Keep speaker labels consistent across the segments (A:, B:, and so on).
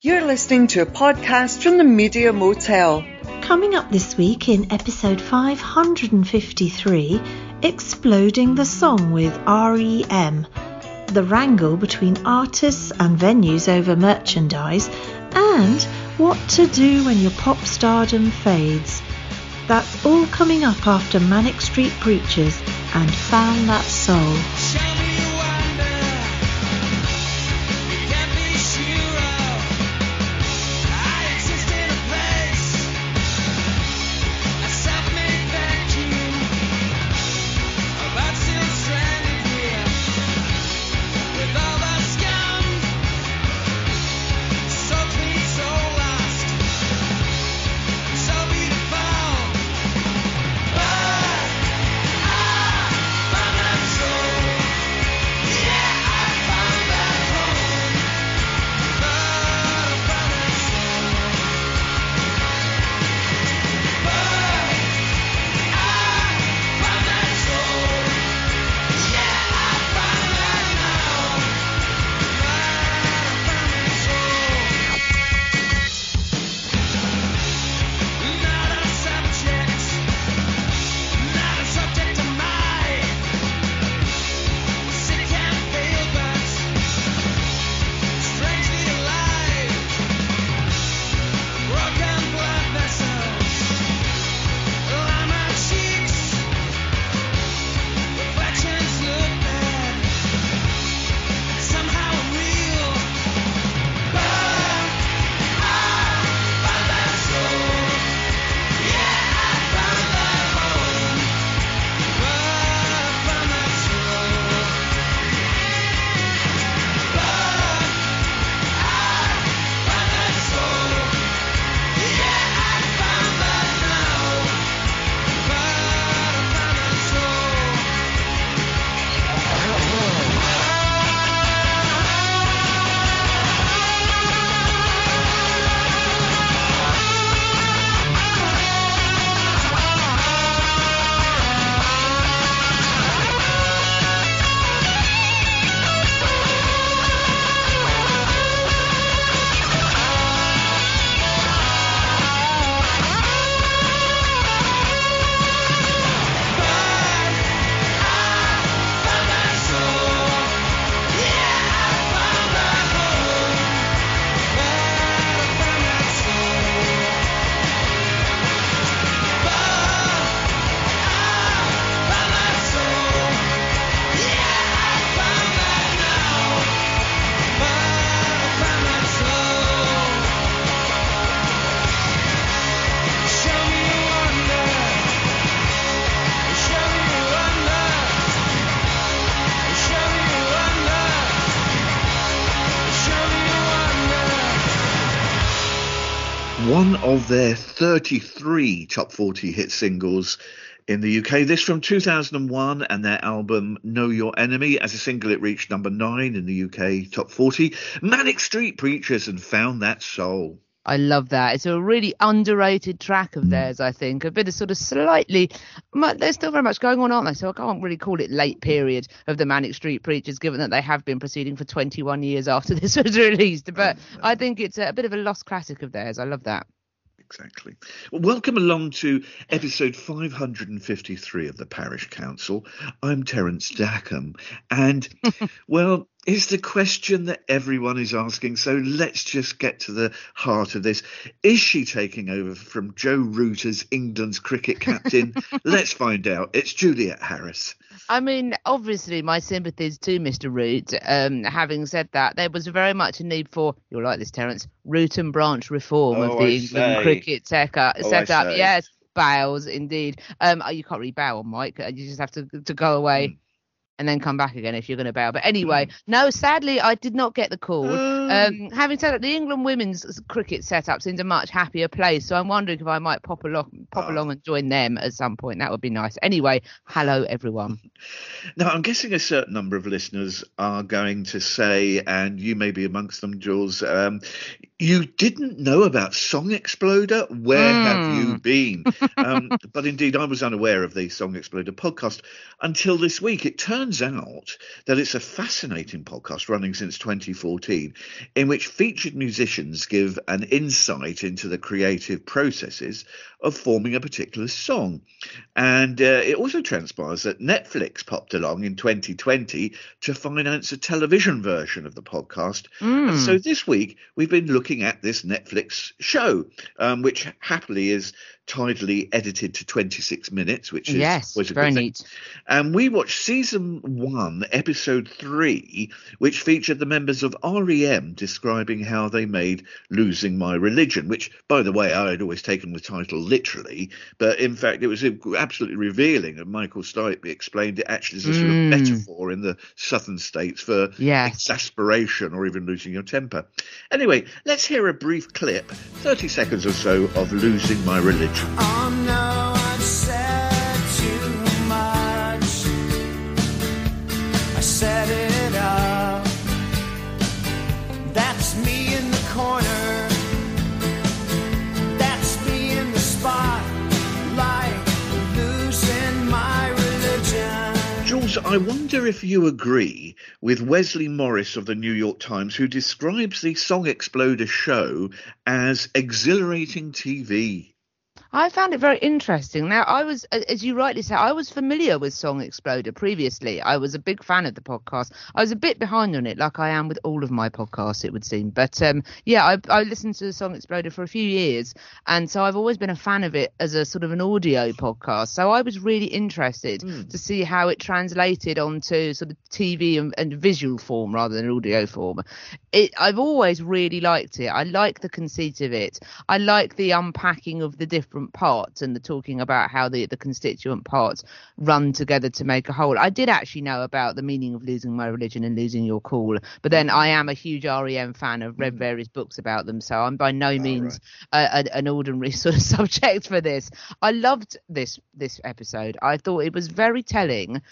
A: You're listening to a podcast from the Media Motel.
B: Coming up this week in episode 553, Exploding the Song with REM, the wrangle between artists and venues over merchandise, and what to do when your pop stardom fades. That's all coming up after Manic Street Preachers and Found That Soul.
C: Of their 33 top 40 hit singles in the UK. This from 2001 and their album Know Your Enemy. As a single, it reached number nine in the UK top 40. Manic Street Preachers and Found That Soul.
D: I love that. It's a really underrated track of hmm. theirs, I think. A bit of sort of slightly, there's still very much going on, aren't they? So I can't really call it late hmm. period of the Manic Street Preachers, given that they have been proceeding for 21 years after this was released. But hmm. I think it's a bit of a lost classic of theirs. I love that
C: exactly. Well, welcome along to episode 553 of the Parish Counsel. I'm Terence Dackham, and well, is the question that everyone is asking. So let's just get to the heart of this. Is she taking over from Joe Root as England's cricket captain? let's find out. It's Juliet Harris.
D: I mean, obviously, my sympathies to Mr. Root. Um, having said that, there was very much a need for, you'll like this, Terence, root and branch reform
C: oh,
D: of the
C: I
D: England
C: say.
D: cricket setup.
C: Oh,
D: set up.
C: say.
D: Yes, bows indeed. Um, oh, you can't really bow on Mike. You just have to to go away.
C: Mm.
D: And then come back again if you're going to bow. But anyway, no, sadly, I did not get the call. Um, having said that, the England women's cricket setup's seems a much happier place. So I'm wondering if I might pop along, pop
C: Oh.
D: along and join them at some point. That would be nice. Anyway, hello, everyone.
C: Now, I'm guessing a certain number of listeners are going to say, and you may be amongst them, Jules, um, you didn't know about Song Exploder? Where mm. have you hmm. been? Um, but indeed, I was unaware of the Song Exploder podcast until this week. It turns out that it's a fascinating podcast running since 2014 in which featured musicians give an insight into the creative processes of forming a particular song. And uh, it also transpires that Netflix popped along in 2020 to finance a television version of the podcast. Mm. And so this week, we've been looking looking at this Netflix show, um, which happily is tidily edited to 26 minutes, which is
D: yes, very neat.
C: And we watched season one, episode three, which featured the members of REM describing how they made "Losing My Religion," which, by the way, I had always taken the title literally, but in fact, it was absolutely revealing. And Michael Stipe explained it actually as a sort mm. of metaphor in the southern states for
D: yes.
C: exasperation or even losing your temper. Anyway, let's hear a brief clip, 30 seconds or so, of "Losing My Religion."
E: Oh no, I
C: wonder if you agree with Wesley Morris of the New York Times, who describes the Song Exploder show as exhilarating TV.
D: I found it very interesting. Now, I was, as you rightly say, I was familiar with Song Exploder previously. I was a big fan of the podcast. I was a bit behind on it, like I am with all of my podcasts, it would seem. But um, yeah, I, I listened to the Song Exploder for a few years, and so I've always been a fan of it as a sort of an audio podcast. So I was really interested mm. to see how it translated onto sort of TV and, and visual form rather than audio form. It, I've always really liked it. I like the conceit of it. I like the unpacking of the different different parts and the talking about how the, the constituent parts run together to make a whole. I did actually know about the meaning of losing my religion and losing your cool, but then I am a huge REM fan. I've read mm. various books about them, so I'm by no means right. a, a, an ordinary sort of subject for this. I loved this this episode. I thought it was very telling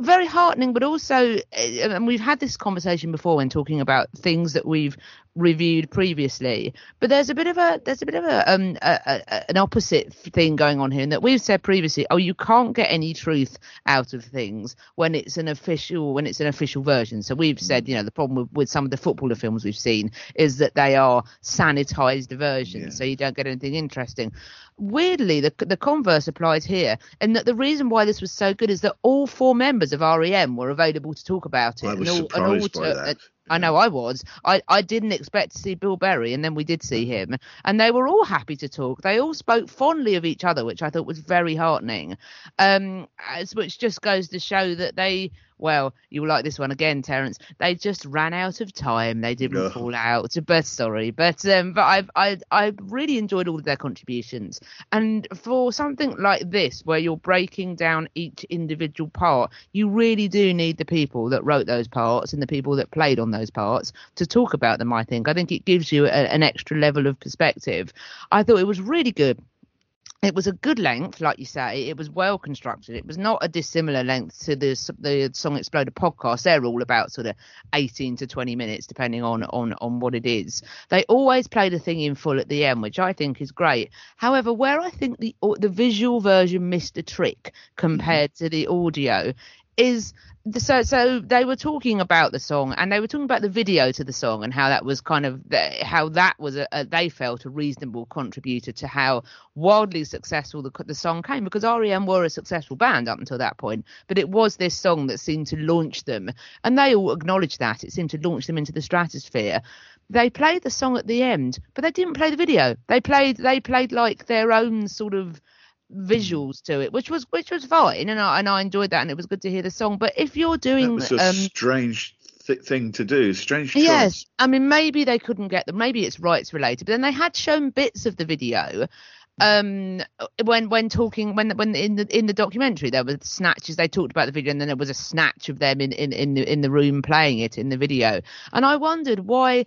D: very heartening, but also, eh, and we've had this conversation before when talking about things that we've reviewed previously. But there's a bit of a there's a bit of a, um, a, a, an opposite thing going on here, in that we've said previously, oh, you can't get any truth out of things when it's an official when it's an official version. So we've said, you know, the problem with, with some of the footballer films we've seen is that they are sanitized versions, yeah. so you don't get anything interesting weirdly, the the converse applies here, and that the reason why this was so good is that all four members of REM were available to talk about it.
C: I was and all, surprised and all to, by that.
D: I know I was. I, I didn't expect to see Bill Berry, and then we did see him, and they were all happy to talk. They all spoke fondly of each other, which I thought was very heartening. Um, as, which just goes to show that they well, you will like this one again, Terence. They just ran out of time. They didn't no. fall out. But sorry, but um, but I've I I really enjoyed all of their contributions. And for something like this, where you're breaking down each individual part, you really do need the people that wrote those parts and the people that played on those parts to talk about them. I think. I think it gives you a, an extra level of perspective. I thought it was really good it was a good length, like you say. It was well constructed. It was not a dissimilar length to the the Song Exploder podcast. They're all about sort of eighteen to twenty minutes, depending on on on what it is. They always play the thing in full at the end, which I think is great. However, where I think the the visual version missed a trick compared mm-hmm. to the audio is so so they were talking about the song and they were talking about the video to the song and how that was kind of how that was a, a they felt a reasonable contributor to how wildly successful the, the song came because REM were a successful band up until that point but it was this song that seemed to launch them and they all acknowledged that. It seemed to launch them into the stratosphere. They played the song at the end but they didn't play the video. They played they played like their own sort of visuals to it, which was which was fine, and I and I enjoyed that, and it was good to hear the song. But if you're doing,
C: that was a um, strange th- thing to do, strange. Choice.
D: Yes, I mean maybe they couldn't get them, maybe it's rights related, but then they had shown bits of the video um when when talking when when in the in the documentary there were snatches they talked about the video and then there was a snatch of them in in in the, in the room playing it in the video and i wondered why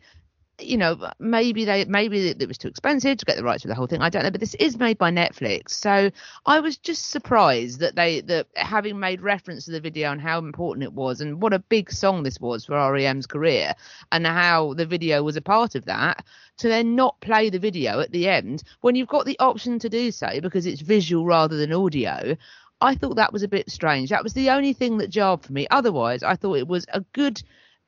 D: you know, maybe they maybe it was too expensive to get the rights to the whole thing. I don't know, but this is made by Netflix, so I was just surprised that they that having made reference to the video and how important it was and what a big song this was for REM's career and how the video was a part of that to then not play the video at the end when you've got the option to do so because it's visual rather than audio. I thought that was a bit strange. That was the only thing that jarred for me. Otherwise, I thought it was a good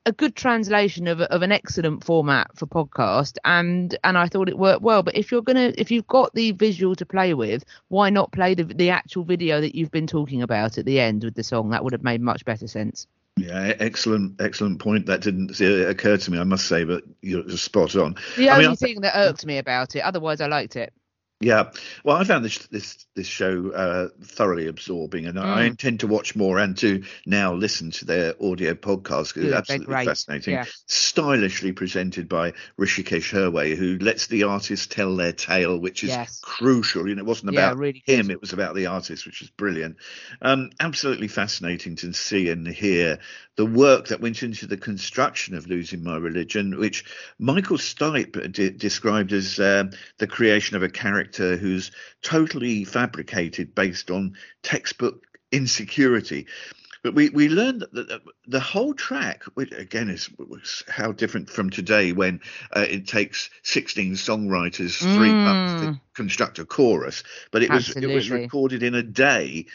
D: a good translation of, of an excellent format for podcast and and I thought it worked well but if you're gonna if you've got the visual to play with why not play the the actual video that you've been talking about at the end with the song that would have made much better sense
C: Yeah, excellent, excellent point. That didn't occur to me, I must say, but you're spot on.
D: the
C: I mean,
D: only
C: I-
D: thing that irked me about it otherwise I liked it
C: Yeah, well, I found this this this show uh, thoroughly absorbing, and I
D: Mm.
C: intend to watch more and to now listen to their audio podcast because it's absolutely
D: great,
C: fascinating.
D: yeah.
C: Stylishly presented by Hrishikesh Hirway, who lets the artist tell their tale, which is
D: Yes.
C: crucial. You know, it wasn't
D: Yeah,
C: about
D: really good.
C: him; it was about the artist, which is brilliant. Um, absolutely fascinating to see and hear the work that went into the construction of losing my religion, which Michael Stipe de- described as um the creation of a character who's totally fabricated based on textbook insecurity. But we, we learned that the, the whole track, which again is how different from today when uh, it takes 16 songwriters three months to
D: Mm.
C: construct a chorus, but it was it was recorded in a day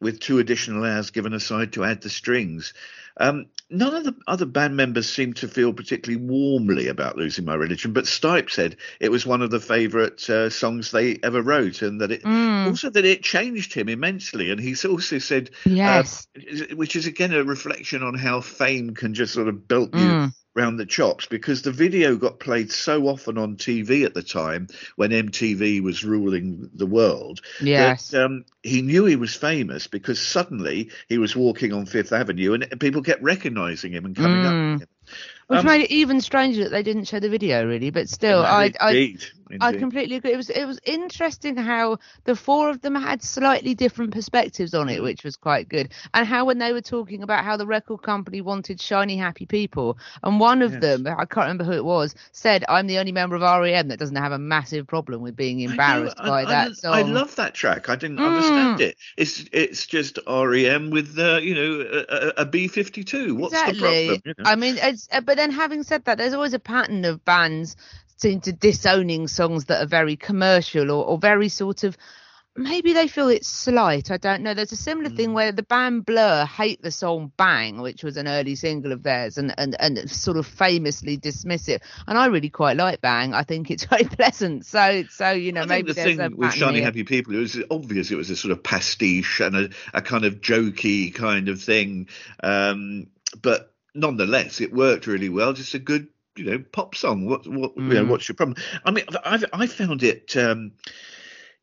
C: with two additional hours given aside to add the strings. Um, none of the other band members seemed to feel particularly warmly about losing my religion, but Stipe said it was one of the favourite uh, songs they ever wrote, and that it
D: Mm.
C: also that it changed him immensely. And he's also said,
D: yes
C: uh, which is again a reflection on how fame can just sort of belt you
D: Mm.
C: Round the chops because the video got played so often on TV at the time when MTV was ruling the world
D: yes
C: that um, he knew he was famous because suddenly he was walking on Fifth Avenue and people kept recognizing him and coming up
D: Mm.
C: to him.
D: Which
C: um,
D: made it even stranger that they didn't show the video really but still I I
C: Indeed,
D: I completely agree. It was it was interesting how the four of them had slightly different perspectives on it, which was quite good. And how when they were talking about how the record company wanted shiny, happy people, and one of
C: Yes.
D: them, I can't remember who it was, said, "I'm the only member of REM that doesn't have a massive problem with being embarrassed
C: I-
D: by
C: I,
D: that
C: I,
D: song."
C: I love that track. I didn't
D: Mm.
C: understand it. It's it's just REM with uh, you know a, a B fifty two. What's
D: exactly.
C: the problem? you know?
D: I mean, it's, uh, but then having said that, there's always a pattern of bands seem to disowning songs that are very commercial or, or very sort of. Maybe they feel it's slight. I don't know. There's a similar
C: Mm.
D: thing where the band Blur hate the song "Bang," which was an early single of theirs, and and and sort of famously dismiss it. And I really quite like "Bang." I think it's very pleasant. So so you know
C: I
D: maybe
C: the
D: there's
C: thing with Shiny
D: here.
C: Happy People, it was obvious it was a sort of pastiche and a, a kind of jokey kind of thing. Um, but nonetheless, it worked really well. Just a good, you know, pop song. What, what, you know,
D: Mm.
C: what's your problem? I mean, I've, I found it. Um,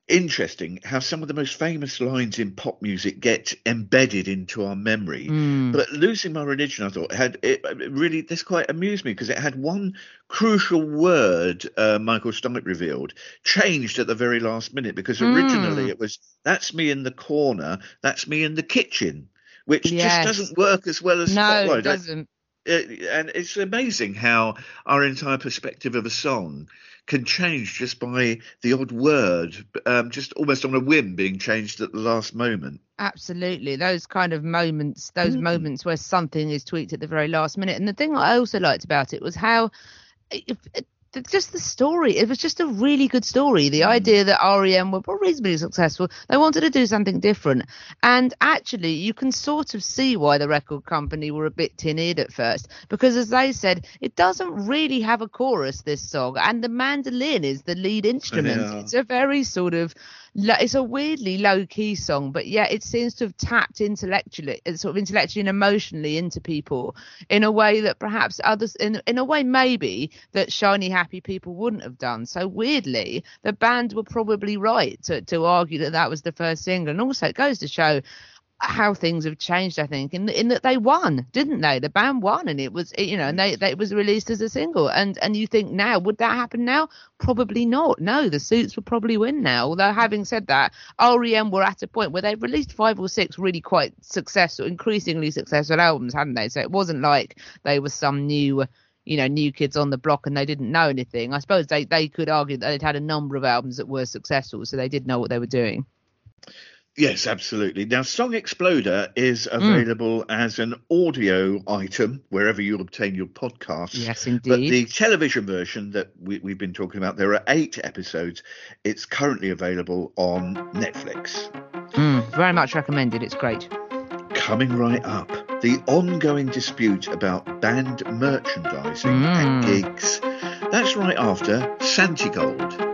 C: Interesting how some of the most famous lines in pop music get embedded into our memory.
D: Mm.
C: But losing my religion, I thought had it, it really this quite amused me because it had one crucial word uh, Michael Stipe revealed changed at the very last minute because originally
D: Mm.
C: it was that's me in the corner, that's me in the kitchen, which
D: Yes.
C: just doesn't work as well as
D: no,
C: Spotlight.
D: it doesn't.
C: Uh, and it's amazing how our entire perspective of a song can change just by the odd word, um, just almost on a whim being changed at the last moment.
D: Absolutely, those kind of moments, those
C: Mm.
D: moments where something is tweaked at the very last minute. And the thing I also liked about it was how, if, it- just the story. It was just a really good story. The idea that REM were reasonably successful, they wanted to do something different, and actually, you can sort of see why the record company were a bit tin-eared at first, because as they said, it doesn't really have a chorus. This song, and the mandolin is the lead instrument.
C: Yeah.
D: It's a very sort of it's a weirdly low key song, but yet it seems to have tapped intellectually, uh, sort of intellectually and emotionally into people in a way that perhaps others, in in a way maybe that shiny happy people wouldn't have done. So weirdly, the band were probably right to to argue that that was the first single, and also it goes to show how things have changed i think in, in that they won didn't they? The band won and it was you know and they, they it was released as a single. And and you think now would that happen now? Probably not. No the suits would probably win now. Although having said that rem were at a point where they released five or six really quite successful increasingly successful albums hadn't they? So it wasn't like they were some new you know, New Kids on the Block and they didn't know anything. I suppose they they could argue that they'd had a number of albums that were successful, so they did know what they were doing.
F: Yes, absolutely. Now, Song Exploder is
D: Hmm.
F: available as an audio item wherever you obtain your podcasts.
D: Yes, indeed.
F: But the television version that we, we've been talking about, there are eight episodes. It's currently available on Netflix.
D: Mm, very much recommended. It's great.
F: Coming right up, the ongoing dispute about band merchandising and
D: Mm.
F: gigs. That's right after Santigold.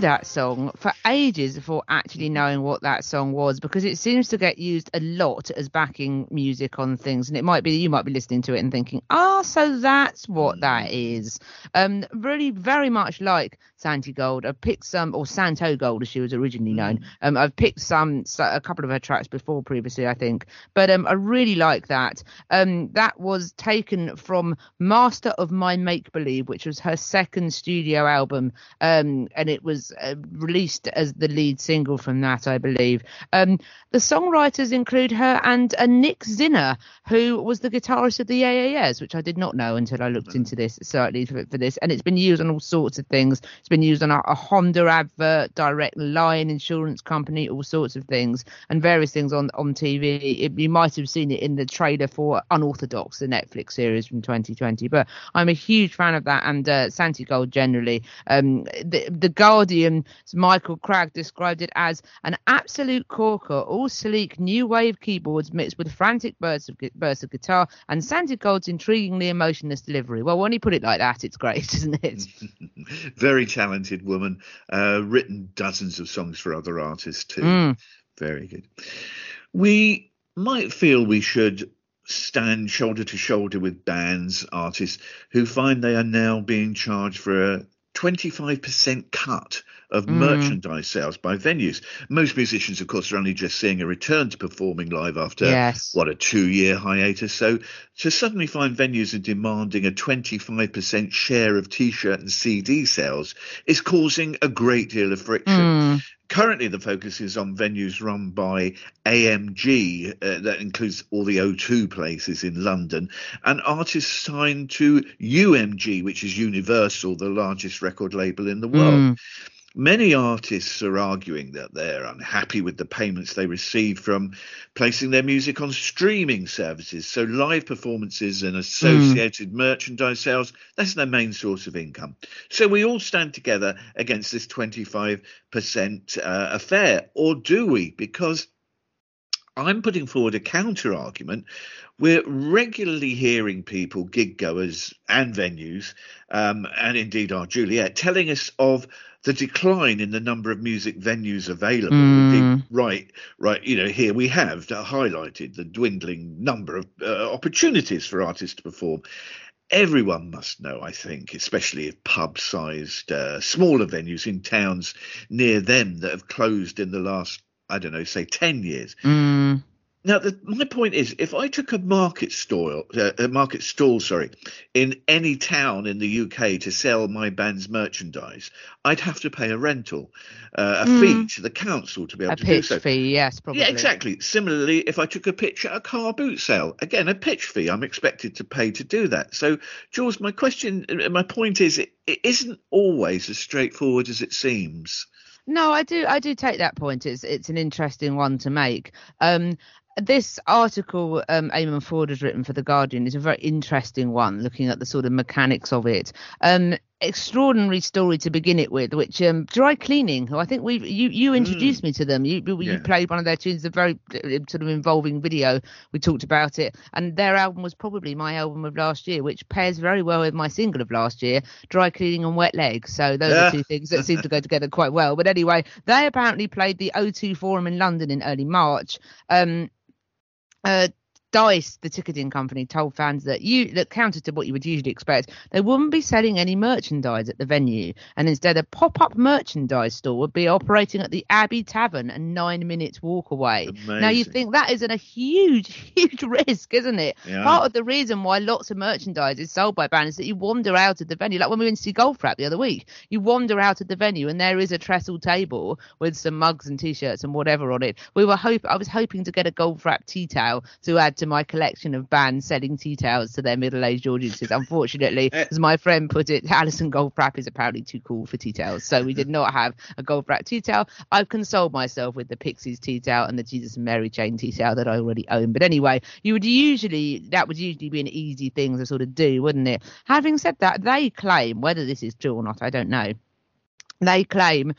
G: That
D: song for ages before actually knowing what that song was because it seems to get used a lot as backing music on things. And it might be you might be listening to it and thinking, ah, so that's what that is. Um, really, very much like Santi Gold. I've picked some, or Santogold as she was originally known. Um, I've picked some, a couple of her tracks before previously, I think. But um, I really like that. Um, that was taken from Master of My Make Believe, which was her second studio album. Um, and it was uh, released as the lead single from that, I believe. Um, the songwriters include her and uh, Nick Zinner, who was the guitarist of the AAS, which I did not know until I looked into this slightly for, for this. And it's been used on all sorts of things. It's been used on a, a Honda advert, Direct Line Insurance Company, all sorts of things, and various things on on TV. It, you might have seen it in the trailer for Unorthodox, the Netflix series from 2020. But I'm a huge fan of that and uh, Santi Gold generally. Um, the, the Guardian um, Michael Cragg described it as an absolute corker, all sleek new wave keyboards mixed with frantic bursts of, bursts of guitar and Santi Gold's intriguingly emotionless delivery. Well, when you put it like that, it's great, isn't it?
C: Very talented woman, uh, written dozens of songs for other artists too.
D: Mm.
C: Very good. We might feel we should stand shoulder to shoulder with bands, artists who find they are now being charged for a 25% cut of
D: Mm.
C: merchandise sales by venues. Most musicians, of course, are only just seeing a return to performing live after
D: Yes.
C: what a two-year hiatus. So to suddenly find venues are demanding a 25% share of T-shirt and CD sales is causing a great deal of friction.
D: Mm.
C: Currently, the focus is on venues run by AMG, uh, that includes all the O2 places in London, and artists signed to UMG, which is Universal, the largest record label in the world.
D: Mm.
C: Many artists are arguing that they're unhappy with the payments they receive from placing their music on streaming services. So, live performances and associated merchandise sales, that's their main source of income. So, we all stand together against this 25% uh, affair, or do we? Because I'm putting forward a counter argument. We're regularly hearing people, gig goers and venues, um, and indeed our Juliet, telling us of the decline in the number of music venues available.
D: Mm.
C: Right, right. You know, here we have highlighted the dwindling number of uh, opportunities for artists to perform. Everyone must know, I think, especially if pub-sized uh, smaller venues in towns near them that have closed in the last, I don't know, say ten years.
D: Mm.
C: Now, the, my point is, if I took a market stall, uh, a market stall, sorry, in any town in the UK to sell my band's merchandise, I'd have to pay a rental, uh, a
D: Mm.
C: fee to the council to be able
D: A
C: to do
D: pitch
C: so.
D: fee, yes, probably.
C: Yeah, exactly. Similarly, if I took a pitch at a car boot sale, again, a pitch fee, I'm expected to pay to do that. So, Jules, my question, uh, my point is, it, it isn't always as straightforward as it seems.
D: No, I do. I do take that point. It's it's an interesting one to make. Um, this article um, Eamonn Forde has written for the Guardian is a very interesting one, looking at the sort of mechanics of it. Um, extraordinary story to begin it with, which um, dry cleaning. Who I think we you you introduced me to them. You you
C: Yeah.
D: played one of their tunes, a very uh, sort of involving video. We talked about it, and their album was probably my album of last year, which pairs very well with my single of last year, Dry Cleaning and Wet Legs. So those
C: Yeah.
D: are two things that seem to go together quite well. But anyway, they apparently played the O2 Forum in London in early March. Um, uh, Dice, the ticketing company, told fans that you that counter to what you would usually expect, they wouldn't be selling any merchandise at the venue, and instead a pop-up merchandise store would be operating at the Abbey Tavern, a nine-minute walk away. Now you think that is an, a huge, huge risk, isn't it?
C: Yeah.
D: Part of the reason why lots of merchandise is sold by bands is that you wander out of the venue, like when we went to see Goldfrapp the other week. You wander out of the venue and there is a trestle table with some mugs and t-shirts and whatever on it. We were hope I was hoping to get a Goldfrapp tea towel to add to my collection of bands selling tea towels to their middle-aged audiences. Unfortunately, as my friend put it, Alison Goldfrapp is apparently too cool for tea towels, so we did not have a Goldfrapp tea towel. I've consoled myself with the Pixies tea towel and the Jesus and Mary chain tea towel that I already own. But anyway, you would usually that would usually be an easy thing to sort of do, wouldn't it? Having said that, they claim whether this is true or not, I don't know. They claim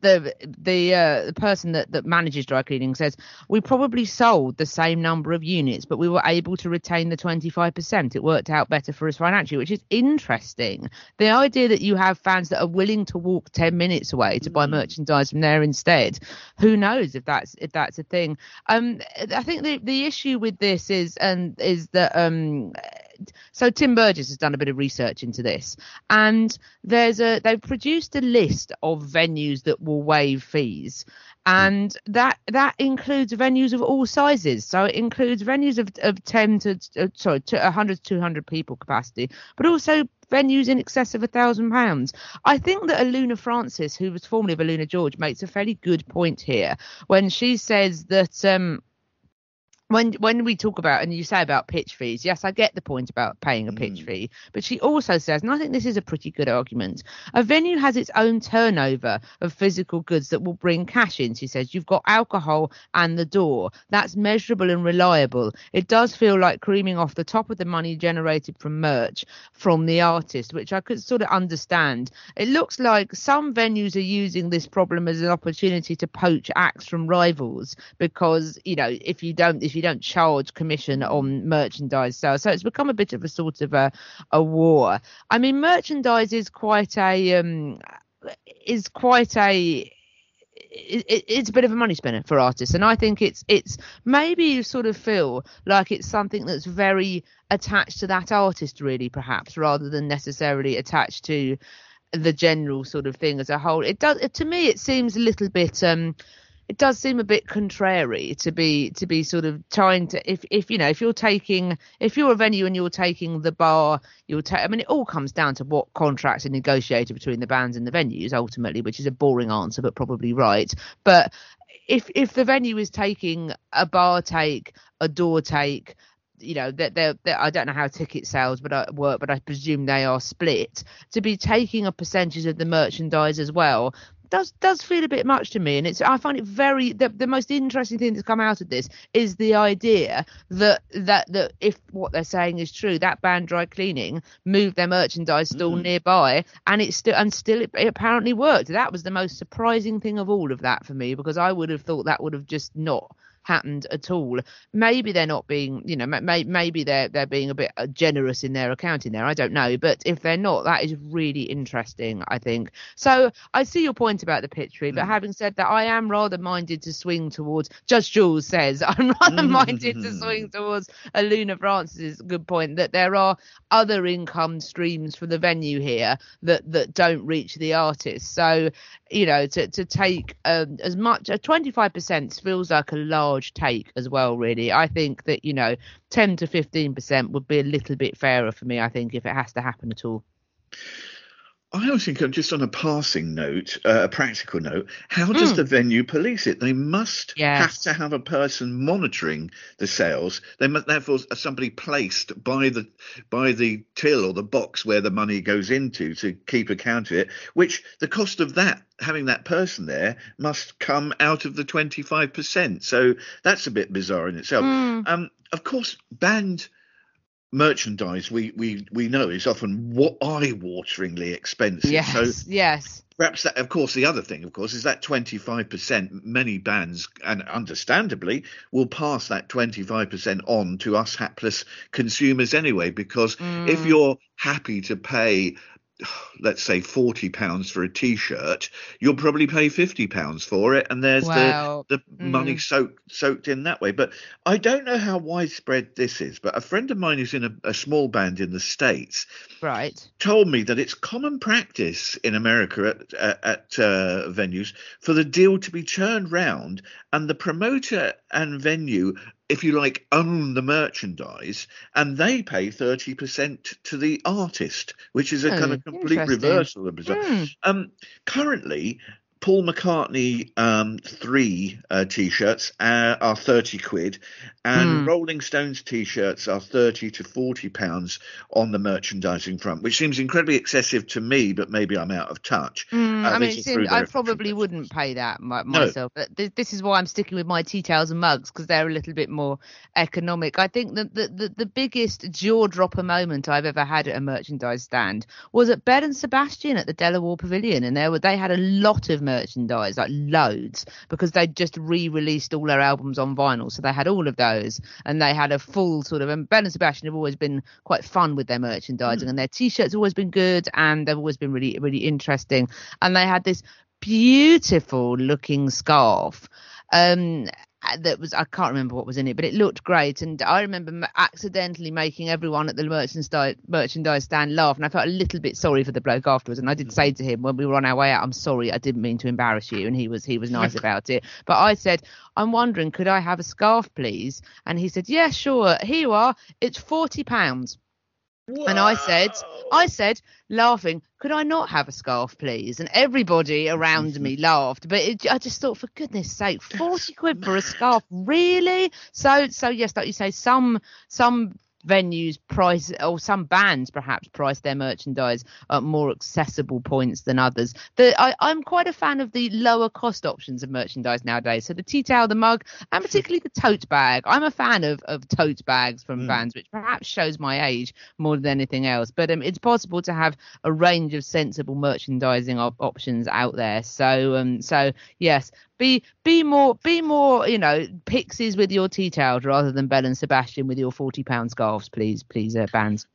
D: the the uh, the person that, that manages dry cleaning says we probably sold the same number of units, but we were able to retain the twenty five percent. It worked out better for us financially, which is interesting. The idea that you have fans that are willing to walk ten minutes away to buy merchandise from there instead. Who knows if that's if that's a thing? Um, I think the the issue with this is and is that um so Tim Burgess has done a bit of research into this, and there's a they've produced a list of venues that will waive fees, and that that includes venues of all sizes. So it includes venues of of ten to uh, sorry to 100 to 200 people capacity, but also venues in excess of a thousand pounds. I think that Aluna Francis, who was formerly of Aluna George, makes a fairly good point here when she says that um when when we talk about and you say about pitch fees, yes, I get the point about paying a pitch
C: Mm.
D: fee, but she also says, and I think this is a pretty good argument, a venue has its own turnover of physical goods that will bring cash in. She says you've got alcohol and the door. That's measurable and reliable. It does feel like creaming off the top of the money generated from merch from the artist, which I could sort of understand. It looks like some venues are using this problem as an opportunity to poach acts from rivals because you know if you don't if you don't charge commission on merchandise sales, so it's become a bit of a sort of a a war. I mean, merchandise is quite a um is quite a it, it- it's a bit of a money spinner for artists. And i think it's it's maybe you sort of feel like it's something that's very attached to that artist really perhaps rather than necessarily attached to the general sort of thing as a whole. It does to me it seems a little bit um it does seem a bit contrary to be to be sort of trying to if if you know if you're taking if you're a venue and you're taking the bar you'll take i mean it all comes down to what contracts are negotiated between the bands and the venues ultimately which is a boring answer but probably right. But if if the venue is taking a bar take a door take you know that they're, they're i don't know how ticket sales but I uh, work but i presume they are split to be taking a percentage of the merchandise as well does does feel a bit much to me and it's i find it very the, the most interesting thing that's come out of this is the idea that that that if what they're saying is true that band dry cleaning moved their merchandise store mm-hmm. nearby and it still and still it, it apparently worked. That was the most surprising thing of all of that for me because i would have thought that would have just not happened at all. Maybe they're not being, you know, may, maybe they're they're being a bit uh, generous in their accounting there. I don't know, but if they're not, that is really interesting. I think. So I see your point about the pitch tree, but having said that, I am rather minded to swing towards. Judge Jules says I'm rather minded to swing towards Aluna Francis's good point that there are other income streams for the venue here that that don't reach the artist. So you know, to to take um, as much a 25% feels like a large take as well. Really, I think that you know, 10 to 15% would be a little bit fairer for me. I think if it has to happen at all.
C: I always think, uh, just on a passing note, uh, a practical note, how does
D: Mm.
C: the venue police it? They must
D: Yes.
C: have to have a person monitoring the sales. They must therefore somebody placed by the by the till or the box where the money goes into to keep account of it. Which the cost of that having that person there must come out of the twenty five percent. So that's a bit bizarre in itself.
D: Mm.
C: Um, of course, band merchandise we we we know is often what eye-wateringly expensive.
D: Yes,
C: So
D: yes.
C: perhaps that, of course, the other thing, of course, is that 25%. Many bands, and understandably, will pass that 25% on to us hapless consumers anyway. Because if
D: Mm.
C: you're happy to pay, let's say, 40 pounds for a T-shirt, you'll probably pay 50 pounds for it, and there's
D: Wow.
C: the the money
D: Mm.
C: soaked soaked in that way. But I don't know how widespread this is. But a friend of mine who's in a, a small band in the states
D: Right.
C: told me that it's common practice in America at at, at uh, venues for the deal to be turned round and the promoter and venue, if you like, own the merchandise and they pay thirty percent to the artist, which is a kind
D: Oh,
C: of complete reversal of bizarre.
D: Hmm.
C: Um, currently. Paul McCartney um, three uh, t-shirts uh, are thirty quid, and
D: Hmm.
C: Rolling Stones t-shirts are thirty to forty pounds on the merchandising front, which seems incredibly excessive to me. But maybe I'm out of touch.
D: Mm,
C: Uh,
D: I mean,
C: these
D: it
C: are through
D: seems, I probably wouldn't pay that my,
C: No.
D: myself. But th- this is why I'm sticking with my tea towels and mugs because they're a little bit more economic. I think that the, the, the biggest jaw dropper moment I've ever had at a merchandise stand was at Belle and Sebastian at the De La Warr Pavilion, and there were they had a lot of merchandise, like loads, because they'd just re-released all their albums on vinyl, so they had all of those, and they had a full sort of. And Belle and Sebastian have always been quite fun with their merchandising, and their t-shirts always been good, and they've always been really really interesting, and they had this beautiful looking scarf. Um Uh, that was I can't remember what was in it, but it looked great. And I remember accidentally making everyone at the merchandise merchandise stand laugh, and I felt a little bit sorry for the bloke afterwards. And I did hmm. say to him when we were on our way out, "I'm sorry, I didn't mean to embarrass you." And he was he was nice about it. But I said, "I'm wondering, could I have a scarf, please?" And he said, "Yeah, sure. Here you are. It's forty pounds." And I said, I said, laughing, could I not have a scarf, please? And everybody around me laughed. But it, I just thought, for goodness sake, forty quid for a scarf, really? So, so yes, like you say, some some venues price or some bands perhaps price their merchandise at more accessible points than others. The, I, I'm quite a fan of the lower cost options of merchandise nowadays. So the tea towel, the mug, and particularly the tote bag. I'm a fan of, of tote bags from bands, which perhaps shows my age more than anything else. But um, it's possible to have a range of sensible merchandising op- options out there. So um, so yes, be be more be more you know pixies with your tea towels rather than Belle and Sebastian with your forty pound scarves, please, please, uh, bands.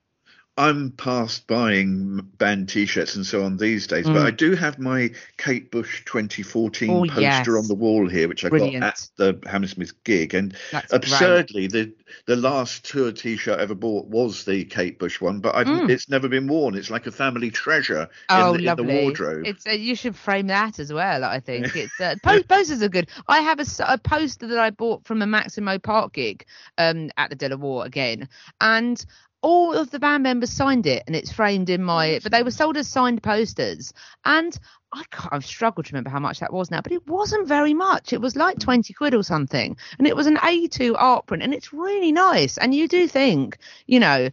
C: I'm past buying band T-shirts and so on these days, but I do have my Kate Bush 2014
D: Mm. Oh,
C: poster
D: yes.
C: on the wall here, which I
D: Brilliant.
C: got at the Hammersmith gig. And
D: That's
C: absurdly, the the last tour T-shirt I ever bought was the Kate Bush one, but I've, it's never been worn. It's like a family treasure
D: Oh,
C: in, the, in the wardrobe.
D: It's uh, you should frame that as well. I think it's uh, po- posters are good. I have a poster that I bought from a Maximo Park gig um, at the De La Warr again, and all of the band members signed it, and it's framed in my. Oh, but they were sold as signed posters, and I can't, I've struggled to remember how much that was now, but it wasn't very much. It was like mm. 20 quid or something. And it was an A2 art print, and it's really nice. And you do think, you know,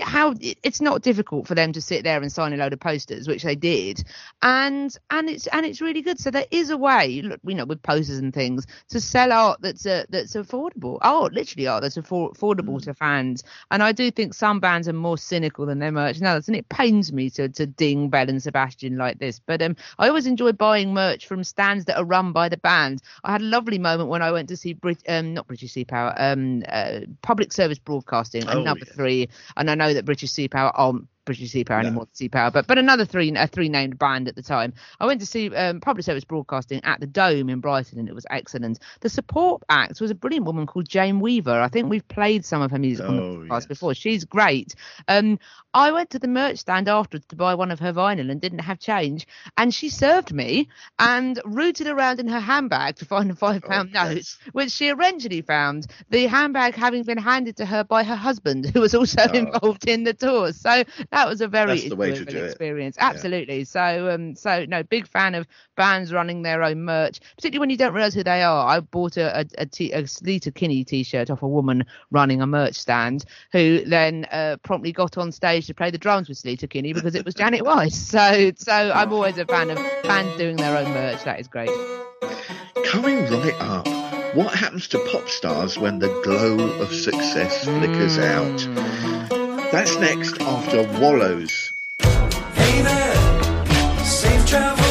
D: how it's not difficult for them to sit there and sign a load of posters, which they did, and and it's and it's really good. So there is a way, look, you know, with posters and things, to sell art that's uh, that's affordable. Art, literally art that's affor- affordable
C: Mm.
D: to fans. And I do think some bands are more cynical than their merch than others, and it pains me to to ding Belle and Sebastian like this. But um, I always enjoy buying merch from stands that are run by the band. I had a lovely moment when I went to see Brit, um, not British Sea Power, um, uh, Public Service Broadcasting,
C: Oh,
D: another
C: yes.
D: three, and I know that British Sea Power aren't um, British Sea Power
C: No.
D: anymore, Sea Power, but but another three a three named band at the time. I went to see um, Public Service Broadcasting at the Dome in Brighton, and it was excellent. The support act was a brilliant woman called Jane Weaver. I think we've played some of her music on the
C: Oh,
D: podcast
C: yes.
D: before. She's great. Um, I went to the merch stand afterwards to buy one of her vinyl and didn't have change, and she served me and rooted around in her handbag to find a five pound
C: Oh,
D: note,
C: yes.
D: which she eventually found. The handbag having been handed to her by her husband, who was also
C: Oh.
D: involved in the tour. So that was a very
C: That's the way to
D: enjoyable
C: it.
D: experience. Absolutely. So um, so no, big fan of bands running their own merch, particularly when you don't realise who they are. I bought a a, a, t- a Sleater Kinney t-shirt off a woman running a merch stand, who then uh, promptly got on stage to play the drums with Sleater Kinney because it was Janet Weiss. So so I'm always a fan of bands doing their own merch. That is great.
C: Coming right up, what happens to pop stars when the glow of success flickers out? That's next after Wallows.
E: Hey there, safe travels.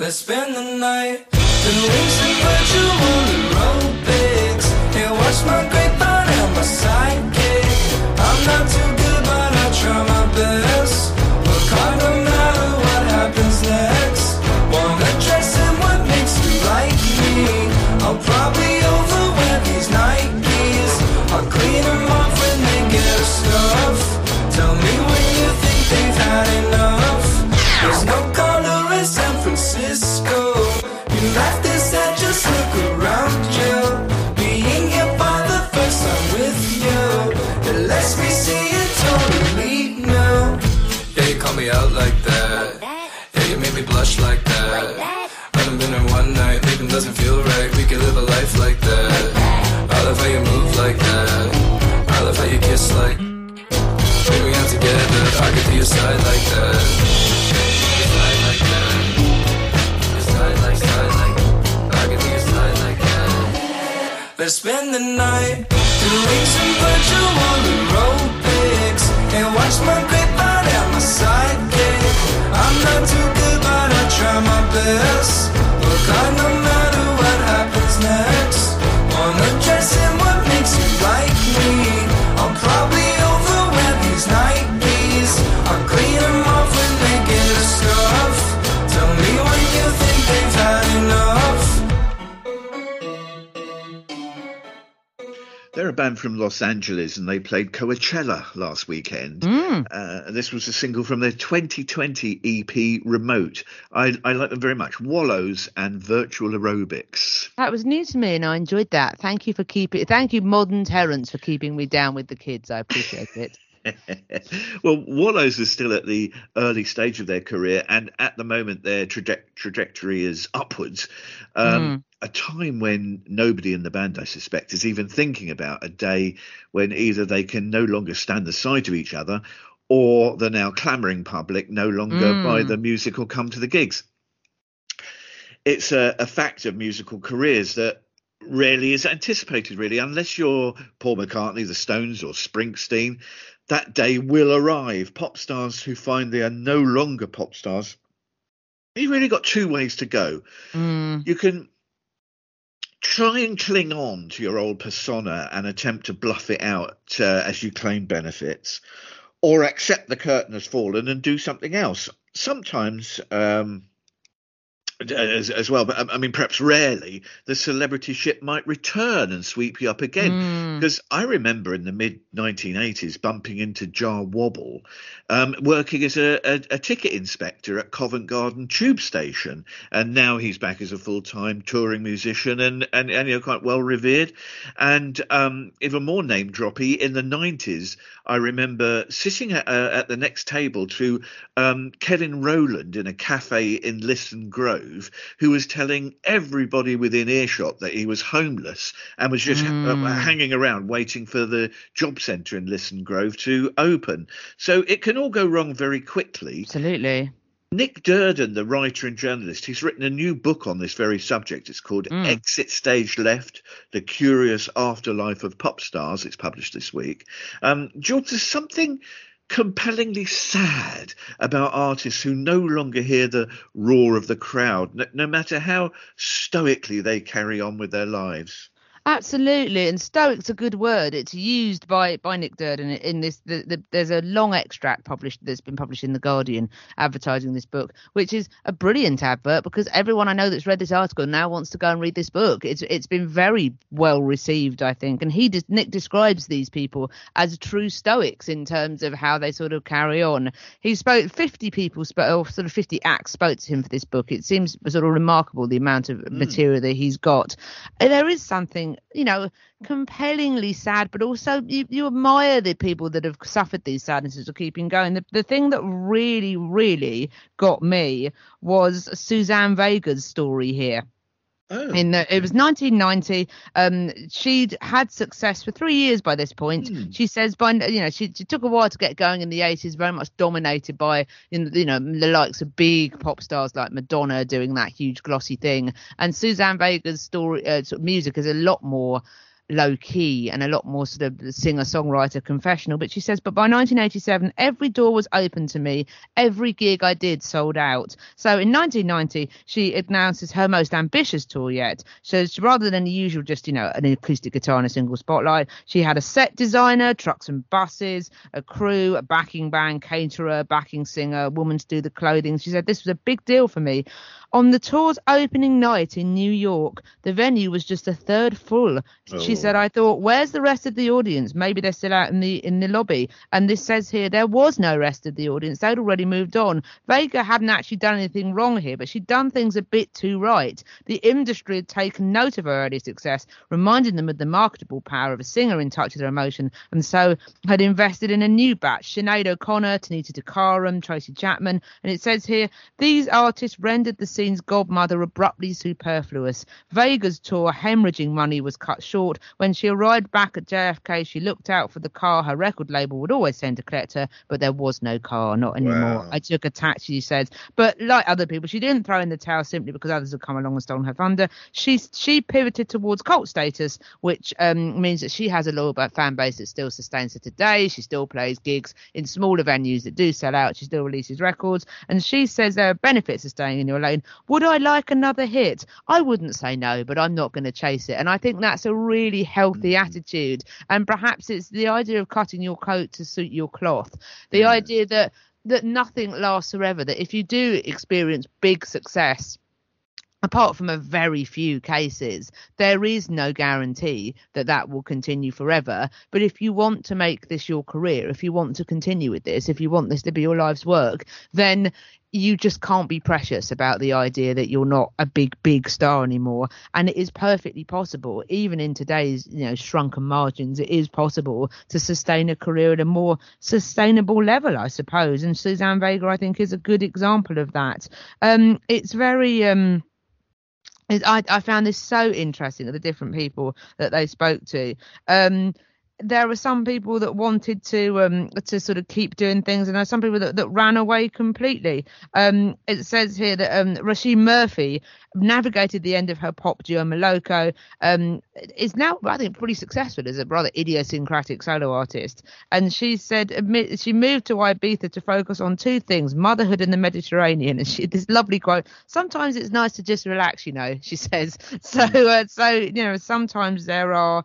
E: Let's spend the night doing some virtual aerobics. Hey, watch my grapevine and my sidekick. I'm not too good, but I try my best. Me like that. I done been in one night, leaving doesn't feel right. We could live a life like that. I love how you move like that. I love how you kiss like. We out together, I could be your side like that. Let's spend the night doing some virtual aerobics and watch my grapevine and my sidekick. I'm not too good, try my best. Look, I no
C: They're a band from Los Angeles, and they played Coachella last weekend.
D: Mm.
C: Uh, this was a single from their 2020 EP, Remote. I, I like them very much. Wallows and Virtual Aerobics.
D: That was new to me, and I enjoyed that. Thank you for keeping. Thank you, modern Terence, for keeping me down with the kids. I appreciate it.
C: well, Wallows is still at the early stage of their career, and at the moment their traje- trajectory is upwards. Um, A time when nobody in the band, I suspect, is even thinking about a day when either they can no longer stand the sight of each other, or the now clamouring public no longer
D: Mm.
C: buy the music or come to the gigs. It's a, a fact of musical careers that rarely is anticipated, really, unless you're Paul McCartney, the Stones, or Springsteen. That day will arrive. Pop stars who find they are no longer pop stars. You've really got two ways to go.
D: Mm.
C: You can try and cling on to your old persona and attempt to bluff it out uh, as you claim benefits, or accept the curtain has fallen and do something else. Sometimes, um, as, as well, but um, I mean, perhaps rarely, the celebrity ship might return and sweep you up again.
D: Mm.
C: Because I remember in the mid 1980s bumping into Jah Wobble, um, working as a, a, a ticket inspector at Covent Garden Tube Station, and now he's back as a full time touring musician and and, and you know quite well revered. And um, even more name droppy in the 90s, I remember sitting at, uh, at the next table to um, Kevin Rowland in a cafe in Lisson Grove, who was telling everybody within earshot that he was homeless and was just
D: Mm.
C: hanging around waiting for the job centre in Lisson Grove to open. So it can all go wrong very quickly.
D: Absolutely.
C: Nick Duerden, the writer and journalist, he's written a new book on this very subject. It's called
D: Mm.
C: Exit Stage Left The Curious Afterlife of Pop Stars. It's published this week. Um, George, there's something compellingly sad about artists who no longer hear the roar of the crowd, no, matter how stoically they carry on with their lives.
D: Absolutely, and stoic's a good word. It's used by by Nick Duerden in this. The, the, there's a long extract published that's been published in the Guardian advertising this book, which is a brilliant advert because everyone I know that's read this article now wants to go and read this book. It's it's been very well received, I think, and he Nick describes these people as true stoics in terms of how they sort of carry on. He spoke 50 people spoke, or sort of 50 acts spoke to him for this book. It seems sort of remarkable the amount of hmm. material that he's got. And there is something, you know, compellingly sad, but also you, you admire the people that have suffered these sadnesses of keeping going. The, the thing that really, really got me was Suzanne Vega's story here
C: Oh,
D: in the, it was 1990 um she'd had success for three years by this point.
C: Hmm.
D: she says by you know she, she took a while to get going in the 80s very much dominated by you you know the likes of big pop stars like madonna doing that huge glossy thing. And suzanne vega's story uh, sort of music is a lot more low key and a lot more sort of singer songwriter confessional. But she says, but by 1987, every door was open to me. Every gig I did sold out. So in 1990, she announces her most ambitious tour yet. So rather than the usual, just, you know, an acoustic guitar and a single spotlight, she had a set designer, trucks and buses, a crew, a backing band, caterer, backing singer, woman to do the clothing. She said, this was a big deal for me. On the tour's opening night in New York, the venue was just a third full. Oh, she
C: Oh.
D: said, "I thought, where's the rest of the audience? Maybe they're still out in the in the lobby." And this says here there was no rest of the audience; they'd already moved on. Vega hadn't actually done anything wrong here, but she'd done things a bit too right. The industry had taken note of her early success, reminding them of the marketable power of a singer in touch with her emotion, and so had invested in a new batch: Sinead O'Connor, Tanita Tikaram, Tracy Chapman. And it says here these artists rendered the scene's godmother abruptly superfluous. Vega's tour, hemorrhaging money, was cut short. When she arrived back at JFK, she looked out for the car her record label would always send to collect her, but there was no car, not anymore.
C: Wow.
D: I took a taxi, she says. But like other people, she didn't throw in the towel simply because others had come along and stolen her thunder. She she pivoted towards cult status, which um, means that she has a loyal fan base that still sustains her today. She still plays gigs in smaller venues that do sell out. She still releases records, and she says there are benefits of staying in your lane. Would I like another hit? I wouldn't say no, but I'm not going to chase it. And I think that's a really healthy mm. attitude. And perhaps it's the idea of cutting your coat to suit your cloth. The
C: Yeah.
D: idea that that nothing lasts forever. That if you do experience big success apart from a very few cases, there is no guarantee that that will continue forever. But if you want to make this your career, if you want to continue with this, if you want this to be your life's work, then you just can't be precious about the idea that you're not a big, big star anymore. And it is perfectly possible, even in today's, you know, shrunken margins, it is possible to sustain a career at a more sustainable level, I suppose. And Suzanne Vega, I think, is a good example of that. Um, it's very um I, I found this so interesting the different people that they spoke to. Um, there were some people that wanted to um to sort of keep doing things, and there are some people that, that ran away completely. Um, it says here that um Murphy navigated the end of her pop duo Moloko. Um, is now I think pretty successful as a rather idiosyncratic solo artist, and she said admit, she moved to Ibiza to focus on two things: motherhood and the Mediterranean. And she this lovely quote: "Sometimes it's nice to just relax," you know. She says. So uh, so you know sometimes there are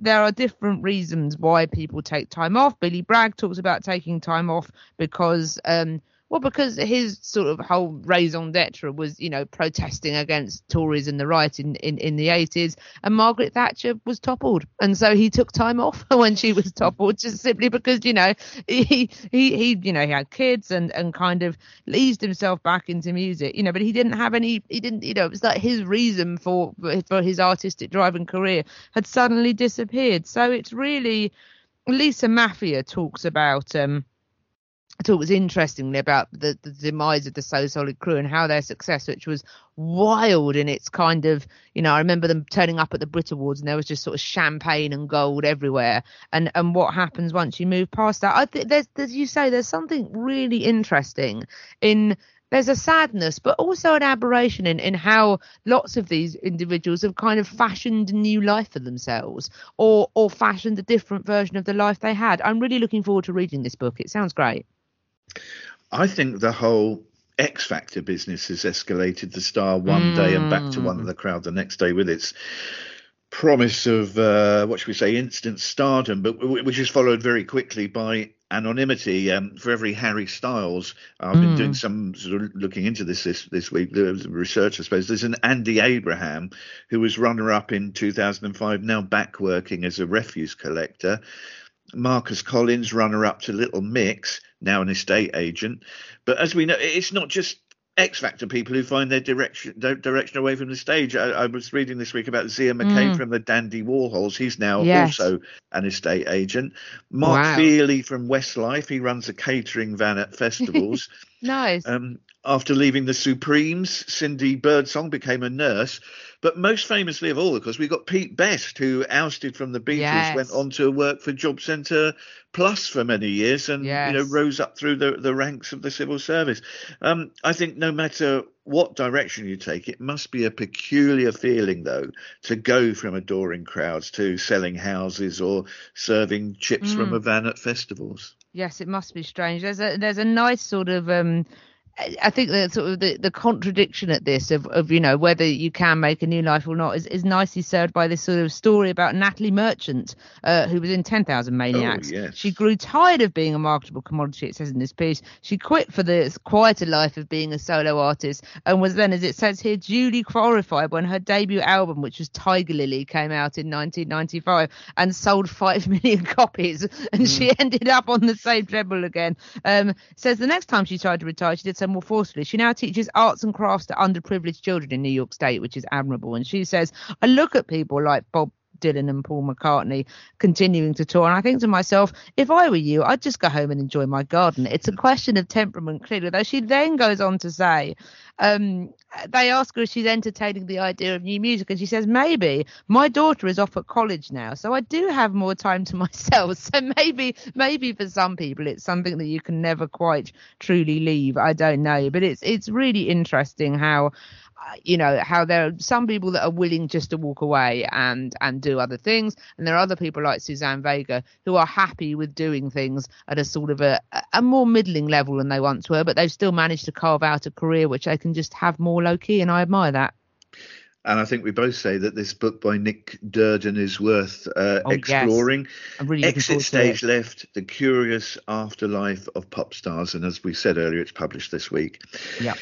D: there are different reasons why people take time off. Billy Bragg talks about taking time off because, um, well, because his sort of whole raison d'etre was, you know, protesting against Tories and the right in, in, in the 80s. And Margaret Thatcher was toppled. And so he took time off when she was toppled, just simply because, you know, he, he, he you know, he had kids and, and kind of eased himself back into music, you know, but he didn't have any, he didn't, you know, it was like his reason for, for his artistic driving career had suddenly disappeared. So it's really, Lisa Maffia talks about, um, talks interestingly about the, the demise of the So Solid crew and how their success, which was wild in its kind of, you know, I remember them turning up at the Brit Awards and there was just sort of champagne and gold everywhere. And and what happens once you move past that? I think there's, as you say, there's something really interesting in there's a sadness, but also an aberration in, in how lots of these individuals have kind of fashioned a new life for themselves or or fashioned a different version of the life they had. I'm really looking forward to reading this book. It sounds great.
C: I think the whole X Factor business has escalated the star one day and back to one of the crowd the next day with its promise of uh, what should we say instant stardom, but which is followed very quickly by anonymity. Um, for every Harry Styles, I've been doing some sort of looking into this this this week. Research, I suppose. There's an Andy Abraham who was runner up in 2005, now back working as a refuse collector. Marcus Collins, runner up to Little Mix, now an estate agent. But as we know, it's not just X Factor people who find their direction their direction away from the stage. I, I was reading this week about Zia McCabe from the Dandy Warhols. He's now
D: Yes.
C: also an estate agent. Mark
D: Wow.
C: Feehily from Westlife. He runs a catering van at festivals.
D: Nice.
C: Um, after leaving the Supremes, Cindy Birdsong became a nurse. But most famously of all, of course, we've got Pete Best, who ousted from the Beatles,
D: Yes.
C: went on to work for Job Centre Plus for many years, and you know rose up through the, the ranks of the civil service. Um, I think no matter what direction you take, it must be a peculiar feeling, though, to go from adoring crowds to selling houses or serving chips from a van at festivals.
D: Yes, it must be strange. There's a there's a nice sort of um I- think that sort of the, the contradiction at this of, of you know whether you can make a new life or not is, is nicely served by this sort of story about Natalie Merchant, uh, who was in Ten Thousand Maniacs.
C: Oh, yes.
D: She grew tired of being a marketable commodity. It says in this piece, she quit for the quieter life of being a solo artist and was then, as it says here, duly horrified when her debut album, which was Tiger Lily, came out in 1995 and sold five million copies, and she ended up on the same treble again. Um, says the next time she tried to retire, she did so more forcefully. She now teaches arts and crafts to underprivileged children in New York State, which is admirable. And she says, I look at people like Bob Dylan and Paul McCartney continuing to tour. And I think to myself, if I were you, I'd just go home and enjoy my garden. It's a question of temperament, clearly. Though she then goes on to say, um, they ask her if she's entertaining the idea of new music, and she says, maybe. My daughter is off at college now, so I do have more time to myself. So maybe, maybe for some people, it's something that you can never quite truly leave. I don't know, but it's it's really interesting how you know how there are some people that are willing just to walk away and and do other things and there are other people like suzanne vega who are happy with doing things at a sort of a, a more middling level than they once were but they've still managed to carve out a career which they can just have more low key and i admire that
C: And I think we both say that this book by Nick Duerden is worth uh,
D: Oh, yes.
C: exploring.
D: i'm really
C: Exit Stage. Left, The Curious Afterlife of Pop Stars. And as we said earlier, it's published this week.
D: yeah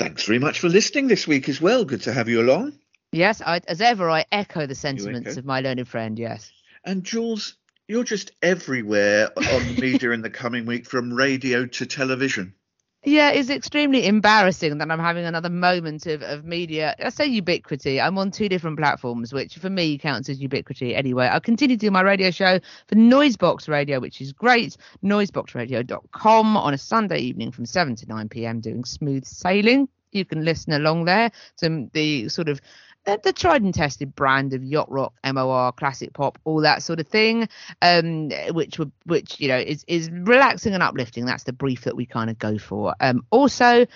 C: Thanks very much for listening this week as well. Good to have you along.
D: Yes, I, as ever, I echo the sentiments
C: echo?
D: of my learned friend. Yes.
C: And Jules, you're just everywhere on media in the coming week, from radio to television.
D: Yeah, it's extremely embarrassing that I'm having another moment of, of media. I say ubiquity. I'm on two different platforms, which for me counts as ubiquity anyway. I'll continue to do my radio show for Noisebox Radio, which is great. Noiseboxradio.com on a Sunday evening from 7 to 9 p.m. doing smooth sailing. You can listen along there to the sort of the, the tried and tested brand of yacht rock, MOR, classic pop, all that sort of thing, um, which which you know is is relaxing and uplifting. That's the brief that we kind of go for. Um, also.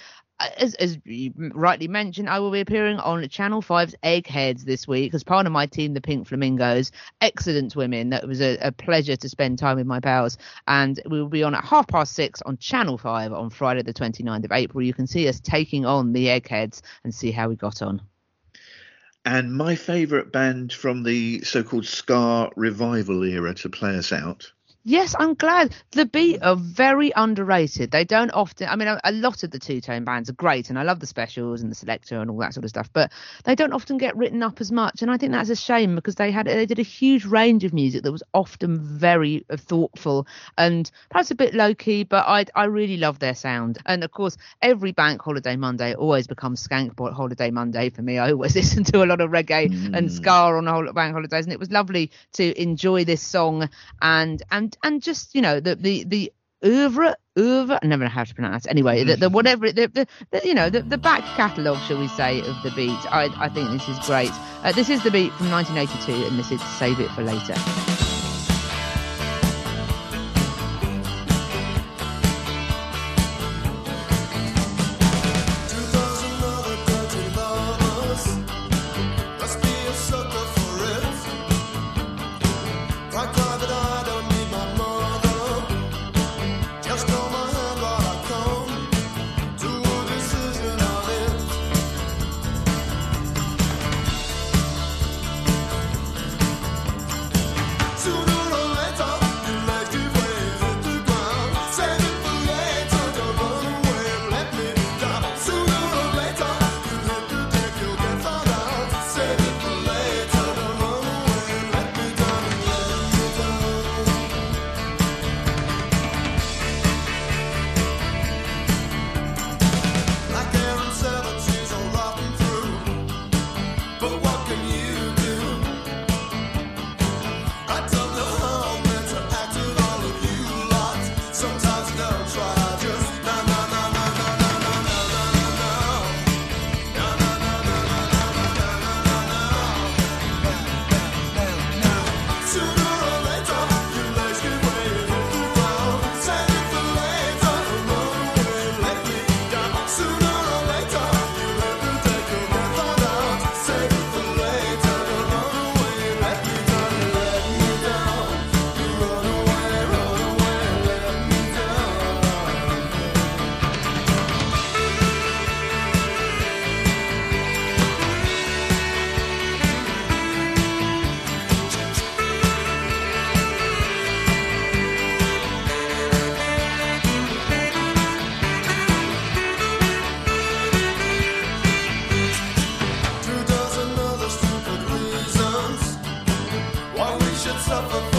D: As, as you rightly mentioned, I will be appearing on Channel 5's Eggheads this week as part of my team, the Pink Flamingos. Excellent women. That was a, a pleasure to spend time with my pals. And we will be on at half past six on Channel 5 on Friday, the 29th of April. You can see us taking on the Eggheads and see how we got on.
C: And my favourite band from the so-called ska revival era to play us out.
D: Yes, I'm glad. The Beat mm. are very underrated. They don't often. I mean, a, a lot of the two tone bands are great, and I love the specials and the selector and all that sort of stuff. But they don't often get written up as much, and I think that's a shame because they had they did a huge range of music that was often very thoughtful and perhaps a bit low key. But I I really love their sound, and of course, every Bank Holiday Monday always becomes Skank Holiday Monday for me. I always listen to a lot of reggae and mm. ska on bank holidays, and it was lovely to enjoy this song and and and just you know the the the oeuvre oeuvre I never know how to pronounce it. anyway the, the whatever the, the, the you know the, the back catalogue shall we say of the beat. I, I think this is great. Uh, this is the beat from 1982 and this is save it for later
E: that
H: suffer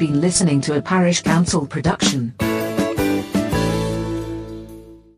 H: been listening to a Parish Counsel production.